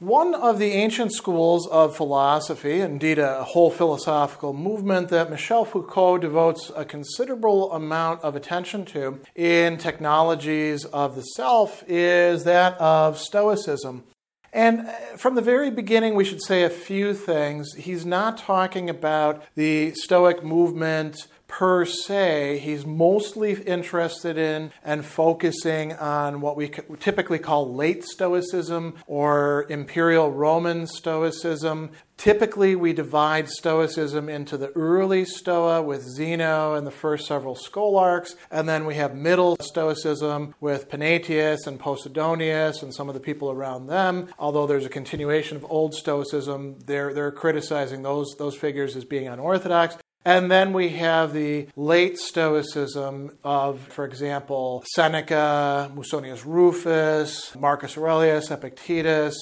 One of the ancient schools of philosophy, indeed a whole philosophical movement that Michel Foucault devotes a considerable amount of attention to in technologies of the self, is that of Stoicism. And uh, from the very beginning, we should say a few things. He's not talking about the Stoic movement per se. He's mostly interested in and focusing on what we typically call late Stoicism or Imperial Roman Stoicism. Typically, we divide Stoicism into the early Stoa with Zeno and the first several scholarchs, and then we have middle Stoicism with Panaetius and Posidonius and some of the people around them. Although there's a continuation of old Stoicism, they're, they're criticizing those, those figures as being unorthodox. And then we have the late Stoicism of, for example, Seneca, Musonius Rufus, Marcus Aurelius, Epictetus,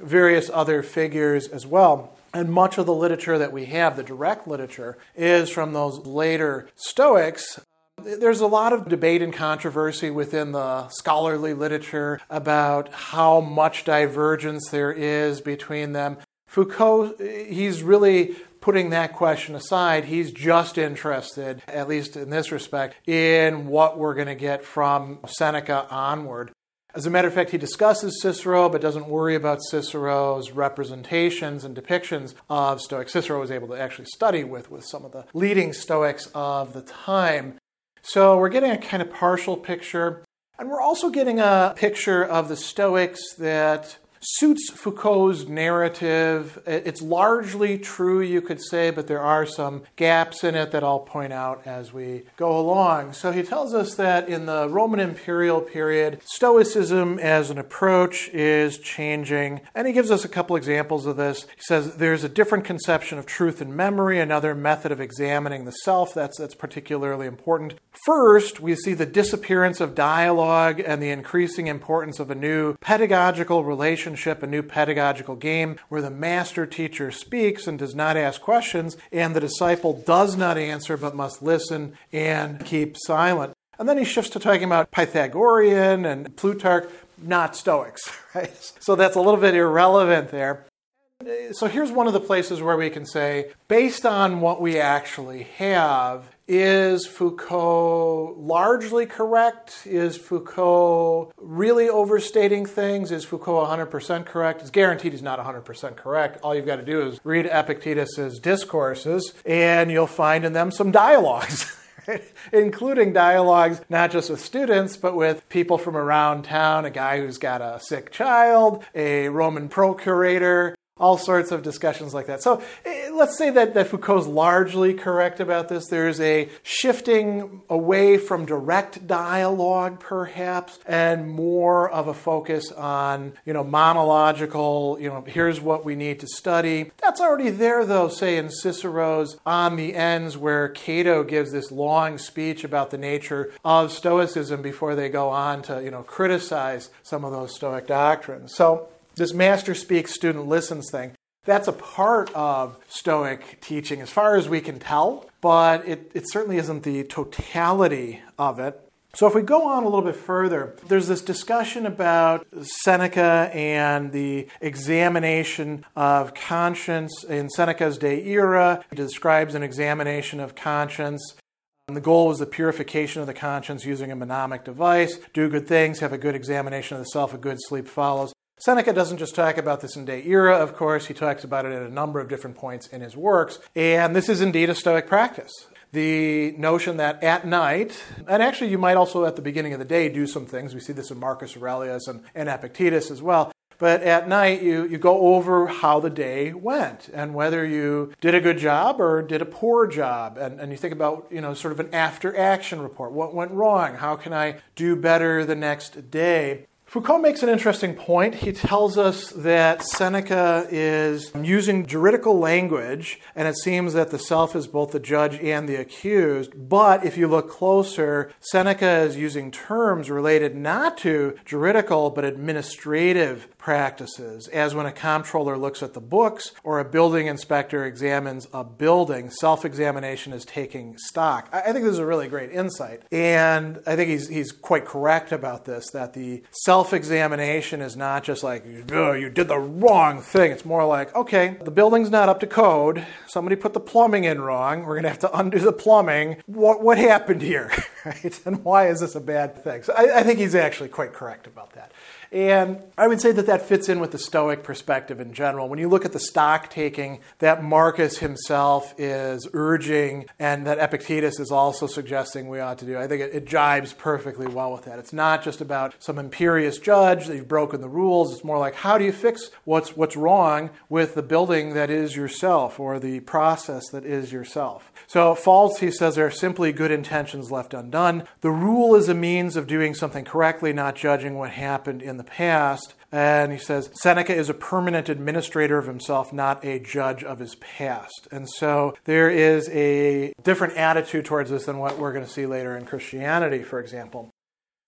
various other figures as well. And much of the literature that we have, the direct literature, is from those later Stoics. There's a lot of debate and controversy within the scholarly literature about how much divergence there is between them. Foucault, he's really putting that question aside, he's just interested, at least in this respect, in what we're going to get from Seneca onward. As a matter of fact, he discusses Cicero, but doesn't worry about Cicero's representations and depictions of Stoics. Cicero was able to actually study with, with some of the leading Stoics of the time. So we're getting a kind of partial picture. And we're also getting a picture of the Stoics that suits Foucault's narrative. It's largely true, you could say, but there are some gaps in it that I'll point out as we go along. So he tells us that in the Roman imperial period, Stoicism as an approach is changing. And he gives us a couple examples of this. He says there's a different conception of truth and memory, another method of examining the self that's, that's particularly important. First, we see the disappearance of dialogue and the increasing importance of a new pedagogical relationship relationship, a new pedagogical game where the master teacher speaks and does not ask questions, and the disciple does not answer but must listen and keep silent. And then he shifts to talking about Pythagorean and Plutarch, not Stoics, right? So that's a little bit irrelevant there. So here's one of the places where we can say, based on what we actually have, is Foucault largely correct? Is Foucault really overstating things? Is Foucault 100% correct? It's guaranteed he's not 100% correct. All you've got to do is read Epictetus's discourses, and you'll find in them some dialogues. including dialogues not just with students, but with people from around town, a guy who's got a sick child, a Roman procurator, all sorts of discussions like that. So eh, let's say that, that Foucault's largely correct about this. There's a shifting away from direct dialogue, perhaps, and more of a focus on, you know, monological, you know, here's what we need to study. That's already there, though, say in Cicero's On the Ends, where Cato gives this long speech about the nature of Stoicism before they go on to, you know, criticize some of those Stoic doctrines. So this master speaks, student listens thing, that's a part of Stoic teaching as far as we can tell, but it, it certainly isn't the totality of it. So, if we go on a little bit further, there's this discussion about Seneca and the examination of conscience in Seneca's De Ira. He describes an examination of conscience. And the goal was the purification of the conscience using a mnemonic device. Do good things, have a good examination of the self, a good sleep follows. Seneca doesn't just talk about this in De Ira, of course, he talks about it at a number of different points in his works, and this is indeed a Stoic practice. The notion that at night, and actually you might also at the beginning of the day do some things, we see this in Marcus Aurelius and, and Epictetus as well, but at night, you, you go over how the day went and whether you did a good job or did a poor job. And, and you think about, you know, sort of an after action report. What went wrong? How can I do better the next day? Foucault makes an interesting point. He tells us that Seneca is using juridical language, and it seems that the self is both the judge and the accused. But if you look closer, Seneca is using terms related not to juridical but administrative practices, as when a comptroller looks at the books or a building inspector examines a building. Self examination is taking stock. I think this is a really great insight. And I think he's, he's quite correct about this that the self examination is not just like, you did the wrong thing. It's more like, okay, the building's not up to code. Somebody put the plumbing in wrong. We're going to have to undo the plumbing. What, what happened here? right? And why is this a bad thing? So I, I think he's actually quite correct about that. And I would say that that fits in with the Stoic perspective in general. When you look at the stock taking that Marcus himself is urging and that Epictetus is also suggesting we ought to do, I think it, it jibes perfectly well with that. It's not just about some imperious judge that you've broken the rules. It's more like how do you fix what's, what's wrong with the building that is yourself or the process that is yourself. So, faults, he says, are simply good intentions left undone. The rule is a means of doing something correctly, not judging what happened in the past. And he says, Seneca is a permanent administrator of himself, not a judge of his past. And so there is a different attitude towards this than what we're going to see later in Christianity, for example.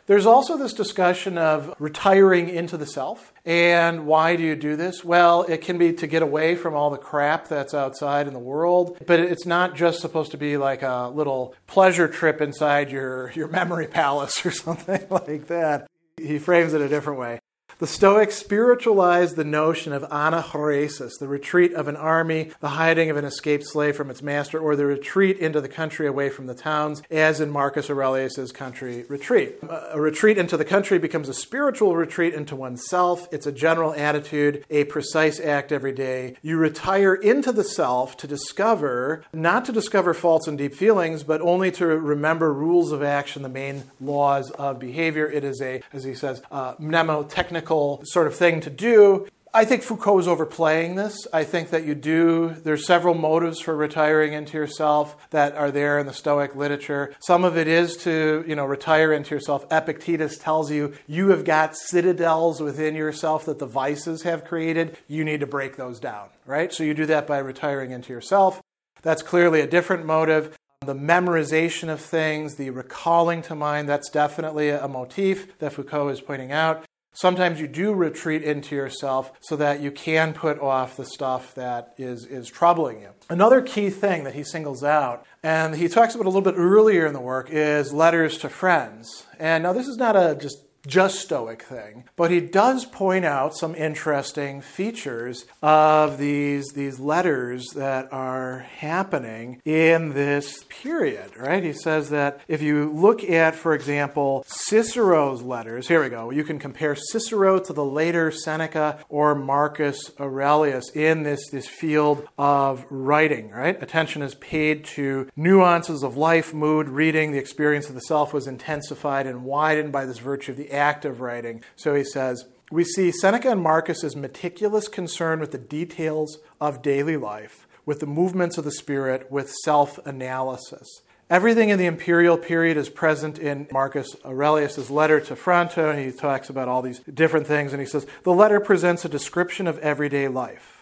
There's also this discussion of retiring into the self. And why do you do this? Well, it can be to get away from all the crap that's outside in the world, but it's not just supposed to be like a little pleasure trip inside your, your memory palace or something like that. He frames it a different way. The Stoics spiritualized the notion of anachoresis, the retreat of an army, the hiding of an escaped slave from its master, or the retreat into the country away from the towns, as in Marcus Aurelius's country retreat. A retreat into the country becomes a spiritual retreat into oneself. It's a general attitude, a precise act every day. You retire into the self to discover, not to discover faults and deep feelings, but only to remember rules of action, the main laws of behavior. It is a, as he says, uh, mnemotechnical sort of thing to do. I think Foucault is overplaying this. I think that you do, there's several motives for retiring into yourself that are there in the Stoic literature. Some of it is to, you know, retire into yourself. Epictetus tells you you have got citadels within yourself that the vices have created. You need to break those down, right? So you do that by retiring into yourself. That's clearly a different motive. The memorization of things, the recalling to mind, that's definitely a motif that Foucault is pointing out. Sometimes you do retreat into yourself so that you can put off the stuff that is, is troubling you. Another key thing that he singles out, and he talks about a little bit earlier in the work, is letters to friends. And now, this is not a just just Stoic thing. But he does point out some interesting features of these, these letters that are happening in this period, right? He says that if you look at, for example, Cicero's letters, here we go, you can compare Cicero to the later Seneca or Marcus Aurelius in this, this field of writing, right? Attention is paid to nuances of life, mood, reading. The experience of the self was intensified and widened by this virtue of the active writing. So he says, we see Seneca and Marcus's meticulous concern with the details of daily life, with the movements of the spirit, with self analysis. Everything in the imperial period is present in Marcus Aurelius's letter to Fronto. He talks about all these different things, and he says the letter presents a description of everyday life.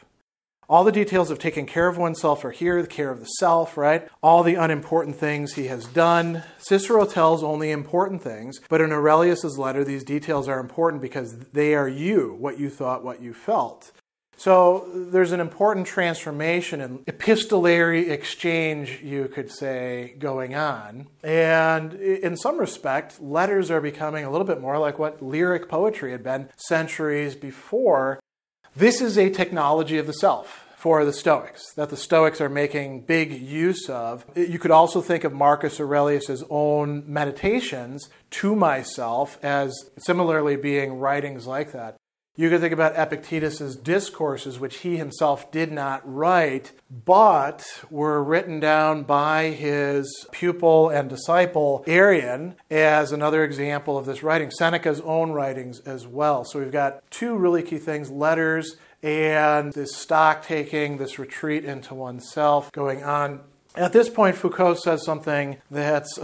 All the details of taking care of oneself are here, the care of the self, right? All the unimportant things he has done. Cicero tells only important things, but in Aurelius's letter, these details are important because they are you, what you thought, what you felt. So there's an important transformation in epistolary exchange, you could say, going on. And in some respect, letters are becoming a little bit more like what lyric poetry had been centuries before this is a technology of the self for the Stoics that the Stoics are making big use of. You could also think of Marcus Aurelius's own meditations to myself as similarly being writings like that. You can think about Epictetus's discourses, which he himself did not write, but were written down by his pupil and disciple Arrian as another example of this writing. Seneca's own writings as well. So we've got two really key things letters and this stock taking, this retreat into oneself going on. At this point, Foucault says something that's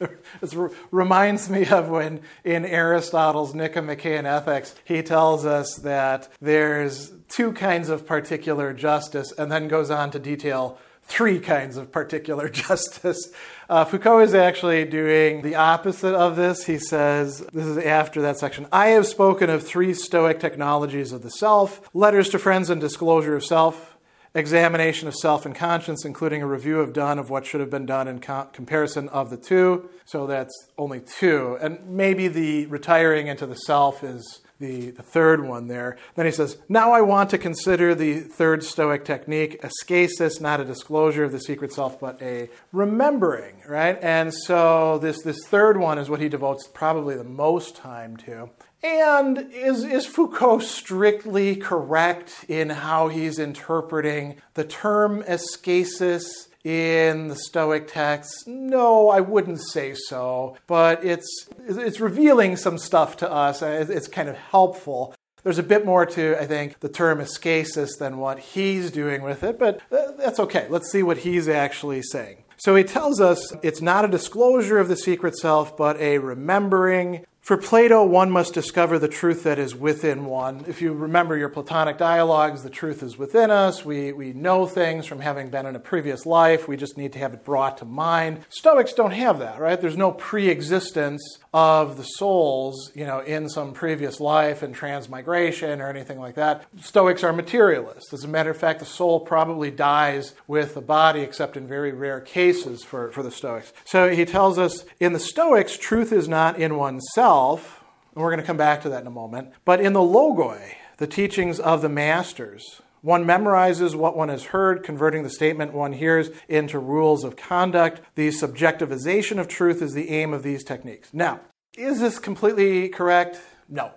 this reminds me of when in Aristotle's Nicomachean Ethics, he tells us that there's two kinds of particular justice and then goes on to detail three kinds of particular justice. Uh, Foucault is actually doing the opposite of this. He says, this is after that section I have spoken of three Stoic technologies of the self letters to friends and disclosure of self, examination of self and conscience, including a review of done of what should have been done in co- comparison of the two. So that's only two. And maybe the retiring into the self is the, the third one there. Then he says, Now I want to consider the third Stoic technique, ascesis, not a disclosure of the secret self, but a remembering, right? And so this, this third one is what he devotes probably the most time to. And is, is Foucault strictly correct in how he's interpreting the term ascesis? in the Stoic texts? No, I wouldn't say so, but it's, it's revealing some stuff to us. It's kind of helpful. There's a bit more to, I think, the term ascesis than what he's doing with it, but that's okay. Let's see what he's actually saying. So he tells us it's not a disclosure of the secret self, but a remembering for Plato, one must discover the truth that is within one. If you remember your Platonic dialogues, the truth is within us. We, we know things from having been in a previous life. We just need to have it brought to mind. Stoics don't have that, right? There's no pre existence of the souls, you know, in some previous life and transmigration or anything like that. Stoics are materialists. As a matter of fact, the soul probably dies with the body, except in very rare cases for, for the Stoics. So he tells us in the Stoics, truth is not in oneself, and we're going to come back to that in a moment, but in the logoi, the teachings of the masters. One memorizes what one has heard, converting the statement one hears into rules of conduct. The subjectivization of truth is the aim of these techniques. Now, is this completely correct? No.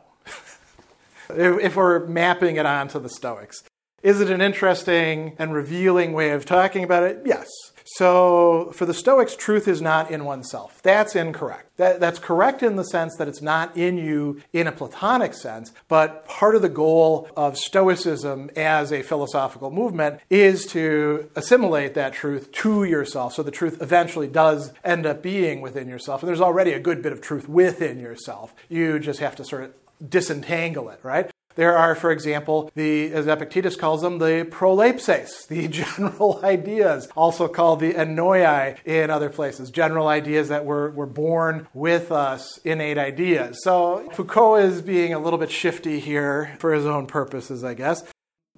if we're mapping it onto the Stoics. Is it an interesting and revealing way of talking about it? Yes. So, for the Stoics, truth is not in oneself. That's incorrect. That, that's correct in the sense that it's not in you in a Platonic sense, but part of the goal of Stoicism as a philosophical movement is to assimilate that truth to yourself. So, the truth eventually does end up being within yourself. And there's already a good bit of truth within yourself. You just have to sort of disentangle it, right? There are, for example, the, as Epictetus calls them, the prolepses, the general ideas, also called the enoi in other places, general ideas that were, were born with us, innate ideas. So Foucault is being a little bit shifty here for his own purposes, I guess.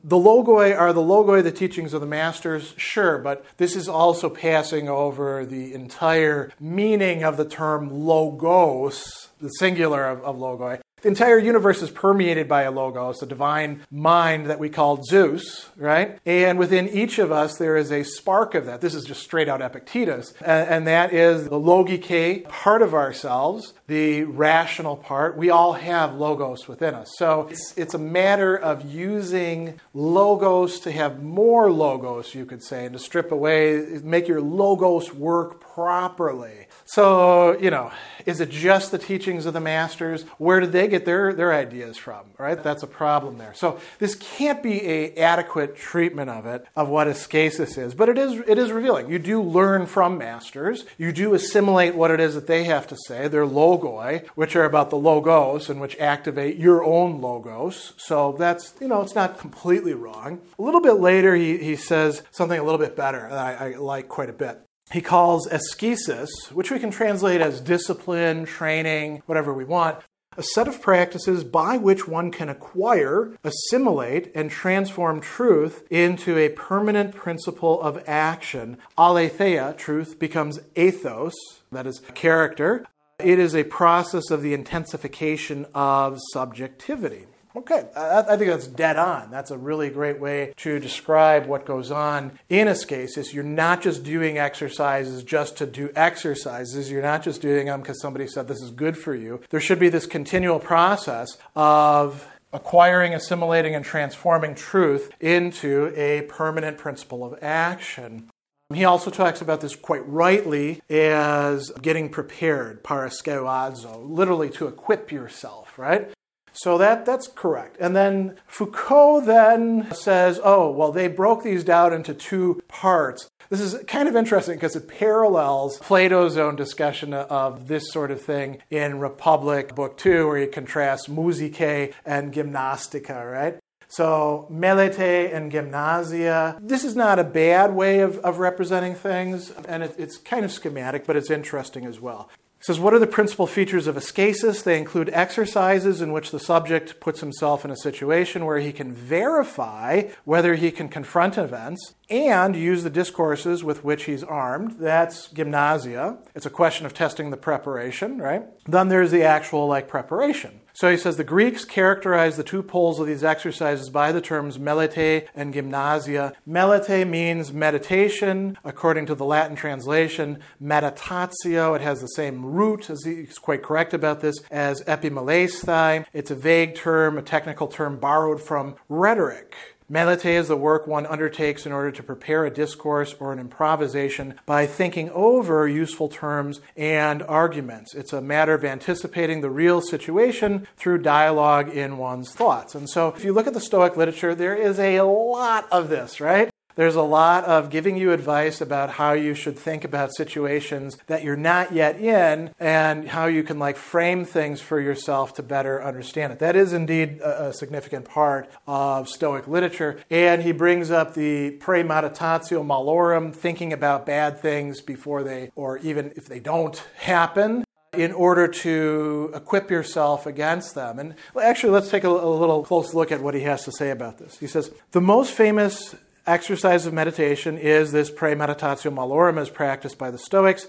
The logoi are the logoi, the teachings of the masters, sure, but this is also passing over the entire meaning of the term logos, the singular of, of logoi, the entire universe is permeated by a logos, a divine mind that we call Zeus, right? And within each of us, there is a spark of that. This is just straight out Epictetus. And, and that is the logike part of ourselves, the rational part. We all have logos within us. So it's, it's a matter of using logos to have more logos, you could say, and to strip away, make your logos work properly. So, you know, is it just the teachings of the masters? Where did they get their, their ideas from? Right? That's a problem there. So this can't be a adequate treatment of it, of what ascesis is, but it is it is revealing. You do learn from masters. You do assimilate what it is that they have to say, their logoi, which are about the logos and which activate your own logos. So that's you know, it's not completely wrong. A little bit later he, he says something a little bit better that I, I like quite a bit he calls ascesis, which we can translate as discipline, training, whatever we want, a set of practices by which one can acquire, assimilate, and transform truth into a permanent principle of action. Aletheia, truth, becomes ethos, that is character. It is a process of the intensification of subjectivity. Okay, I, think that's dead on. That's a really great way to describe what goes on in a ascesis. You're not just doing exercises just to do exercises. You're not just doing them because somebody said this is good for you. There should be this continual process of acquiring, assimilating, and transforming truth into a permanent principle of action. He also talks about this quite rightly as getting prepared, paraskeuazo, literally to equip yourself, right? So that, that's correct. And then Foucault then says, oh, well, they broke these down into two parts. This is kind of interesting because it parallels Plato's own discussion of this sort of thing in Republic, Book 2, where he contrasts mousike and gymnastike, right? So, melete and gymnasia. This is not a bad way of, of representing things, and it, it's kind of schematic, but it's interesting as well says, What are the principal features of ascesis? They include exercises in which the subject puts himself in a situation where he can verify whether he can confront events and use the discourses with which he's armed. That's gymnasia. It's a question of testing the preparation, right? Then there's the actual like preparation. So he says the Greeks characterized the two poles of these exercises by the terms melete and gymnasia. Melete means meditation, according to the Latin translation. Meditatio, it has the same root, as he's quite correct about this, as epimelesthai. It's a vague term, a technical term borrowed from rhetoric. Melete is the work one undertakes in order to prepare a discourse or an improvisation by thinking over useful terms and arguments. It's a matter of anticipating the real situation through dialogue in one's thoughts. And so, if you look at the Stoic literature, there is a lot of this, right? There's a lot of giving you advice about how you should think about situations that you're not yet in and how you can like frame things for yourself to better understand it. That is indeed a, significant part of Stoic literature. And he brings up the premeditatio malorum, thinking about bad things before they, or even if they don't happen, in order to equip yourself against them. And actually, let's take a, little close look at what he has to say about this. He says, The most famous exercise of meditation is this premeditatio malorum as practiced by the Stoics.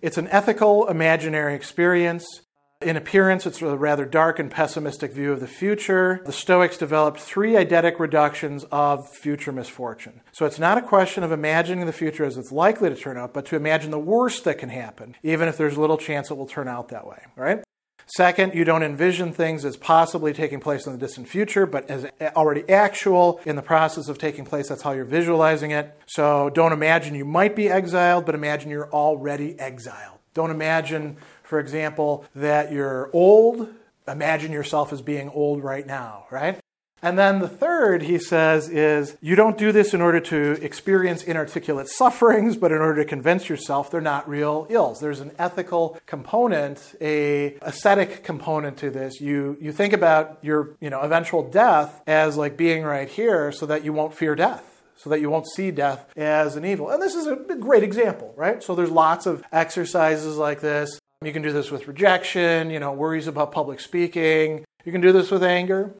It's an ethical, imaginary experience. In appearance, it's a rather dark and pessimistic view of the future. The Stoics developed three eidetic reductions of future misfortune. So it's not a question of imagining the future as it's likely to turn out, but to imagine the worst that can happen, even if there's little chance it will turn out that way, right? Second, you don't envision things as possibly taking place in the distant future, but as already actual in the process of taking place. That's how you're visualizing it. So don't imagine you might be exiled, but imagine you're already exiled. Don't imagine, for example, that you're old. Imagine yourself as being old right now, right? And then the third, he says, is you don't do this in order to experience inarticulate sufferings, but in order to convince yourself they're not real ills. There's an ethical component, a ascetic component to this. You you think about your you know eventual death as like being right here, so that you won't fear death so that you won't see death as an evil. And this is a great example, right? So there's lots of exercises like this. You can do this with rejection, you know, worries about public speaking. You can do this with anger.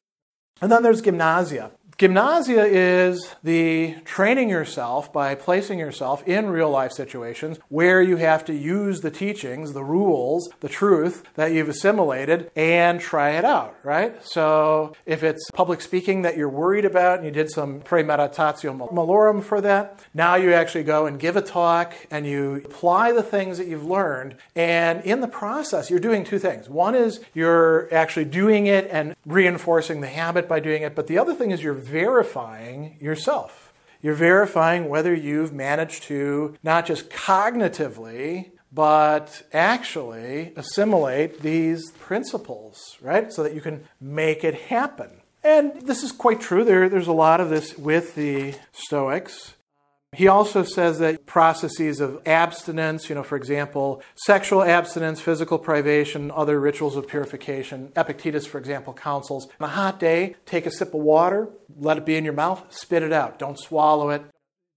And then there's gymnasia. Gymnasia is the training yourself by placing yourself in real life situations where you have to use the teachings, the rules, the truth that you've assimilated and try it out, right? So if it's public speaking that you're worried about and you did some premeditatio malorum for that, now you actually go and give a talk and you apply the things that you've learned. And in the process, you're doing two things. One is you're actually doing it and reinforcing the habit by doing it, but the other thing is you're verifying yourself. You're verifying whether you've managed to not just cognitively, but actually assimilate these principles, right? So that you can make it happen. And this is quite true. There, there's a lot of this with the Stoics. He also says that processes of abstinence, you know, for example, sexual abstinence, physical privation, other rituals of purification. Epictetus, for example, counsels on a hot day, take a sip of water, let it be in your mouth, spit it out. Don't swallow it.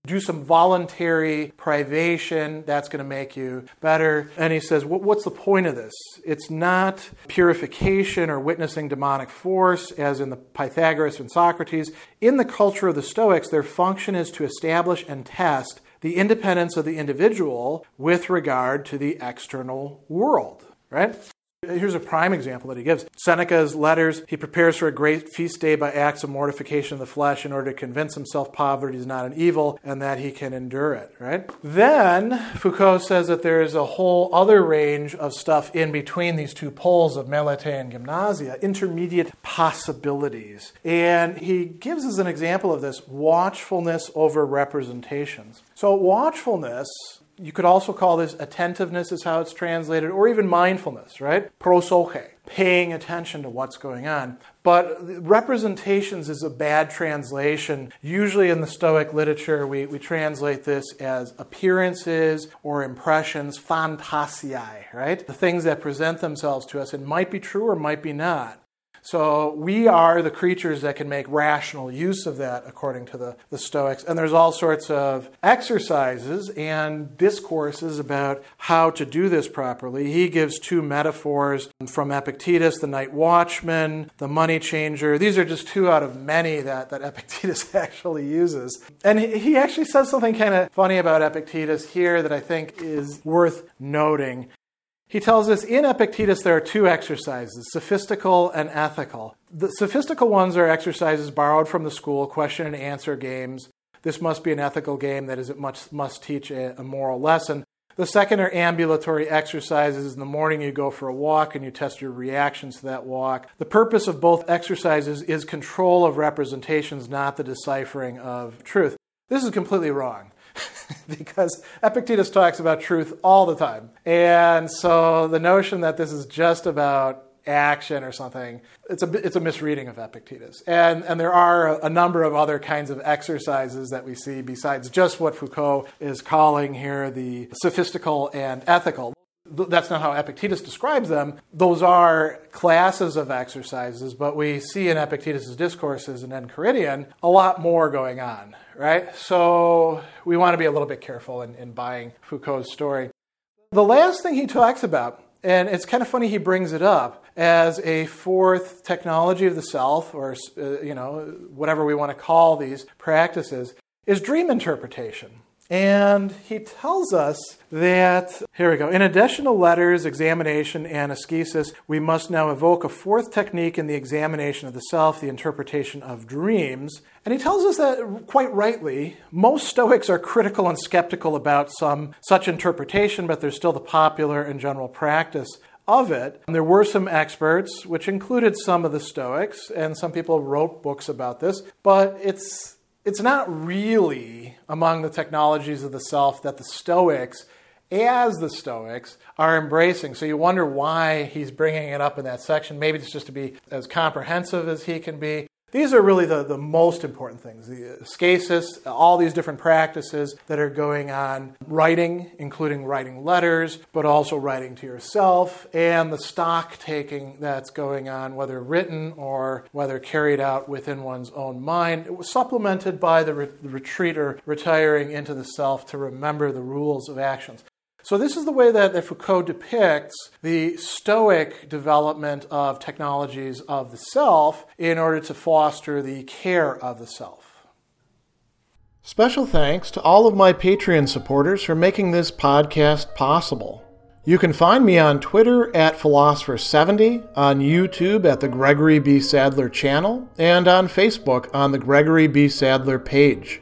Do some voluntary privation. That's going to make you better. And he says, What's the point of this? It's not purification or witnessing demonic force, as in the Pythagoras and Socrates. In the culture of the Stoics, their function is to establish and test the independence of the individual with regard to the external world, right? Here's a prime example that he gives. Seneca's letters, he prepares for a great feast day by acts of mortification of the flesh in order to convince himself poverty is not an evil and that he can endure it, right? Then Foucault says that there is a whole other range of stuff in between these two poles of Melete and Gymnasia, intermediate possibilities. And he gives us an example of this watchfulness over representations. So, watchfulness You could also call this attentiveness, is how it's translated, or even mindfulness, right? Prosoche, paying attention to what's going on. But representations is a bad translation. Usually in the Stoic literature, we, we translate this as appearances or impressions, phantasiae, right? The things that present themselves to us and might be true or might be not. So we are the creatures that can make rational use of that, according to the, the Stoics. And there's all sorts of exercises and discourses about how to do this properly. He gives two metaphors from Epictetus the night watchman, the money changer. These are just two out of many that, that Epictetus actually uses. And he actually says something kind of funny about Epictetus here that I think is worth noting. He tells us in Epictetus there are two exercises, sophistical and ethical. The sophistical ones are exercises borrowed from the school, question and answer games. This must be an ethical game that is it must, must teach a, a moral lesson. The second are ambulatory exercises. In the morning, you go for a walk and you test your reactions to that walk. The purpose of both exercises is control of representations, not the deciphering of truth. This is completely wrong. because Epictetus talks about truth all the time. And so the notion that this is just about action or something, it's a, it's a misreading of Epictetus. And, and there are a, a number of other kinds of exercises that we see besides just what Foucault is calling here the sophistical and ethical that's not how Epictetus describes them. Those are classes of exercises, but we see in Epictetus' discourses and Enchiridion a lot more going on right? So we want to be a little bit careful in, in buying Foucault's story. The last thing he talks about, and it's kind of funny he brings it up as a fourth technology of the self, or uh, you know whatever we want to call these practices, is dream interpretation. And he tells us that, here we go, in addition to letters, examination, and ascesis, we must now evoke a fourth technique in the examination of the self, the interpretation of dreams. And he tells us that, quite rightly, most Stoics are critical and skeptical about some such interpretation, but there's still the popular and general practice of it. And there were some experts, which included some of the Stoics, and some people wrote books about this, but it's it's not really among the technologies of the self that the Stoics, as the Stoics, are embracing. So you wonder why he's bringing it up in that section. Maybe it's just to be as comprehensive as he can be. These are really the, the most important things the ascesis, all these different practices that are going on, writing, including writing letters, but also writing to yourself, and the stock taking that's going on, whether written or whether carried out within one's own mind. It was supplemented by the, re- the retreat or retiring into the self to remember the rules of actions. So, this is the way that, that Foucault depicts the Stoic development of technologies of the self in order to foster the care of the self. Special thanks to all of my Patreon supporters for making this podcast possible. You can find me on Twitter at Philosopher70, on YouTube at the Gregory B. Sadler channel, and on Facebook on the Gregory B. Sadler page.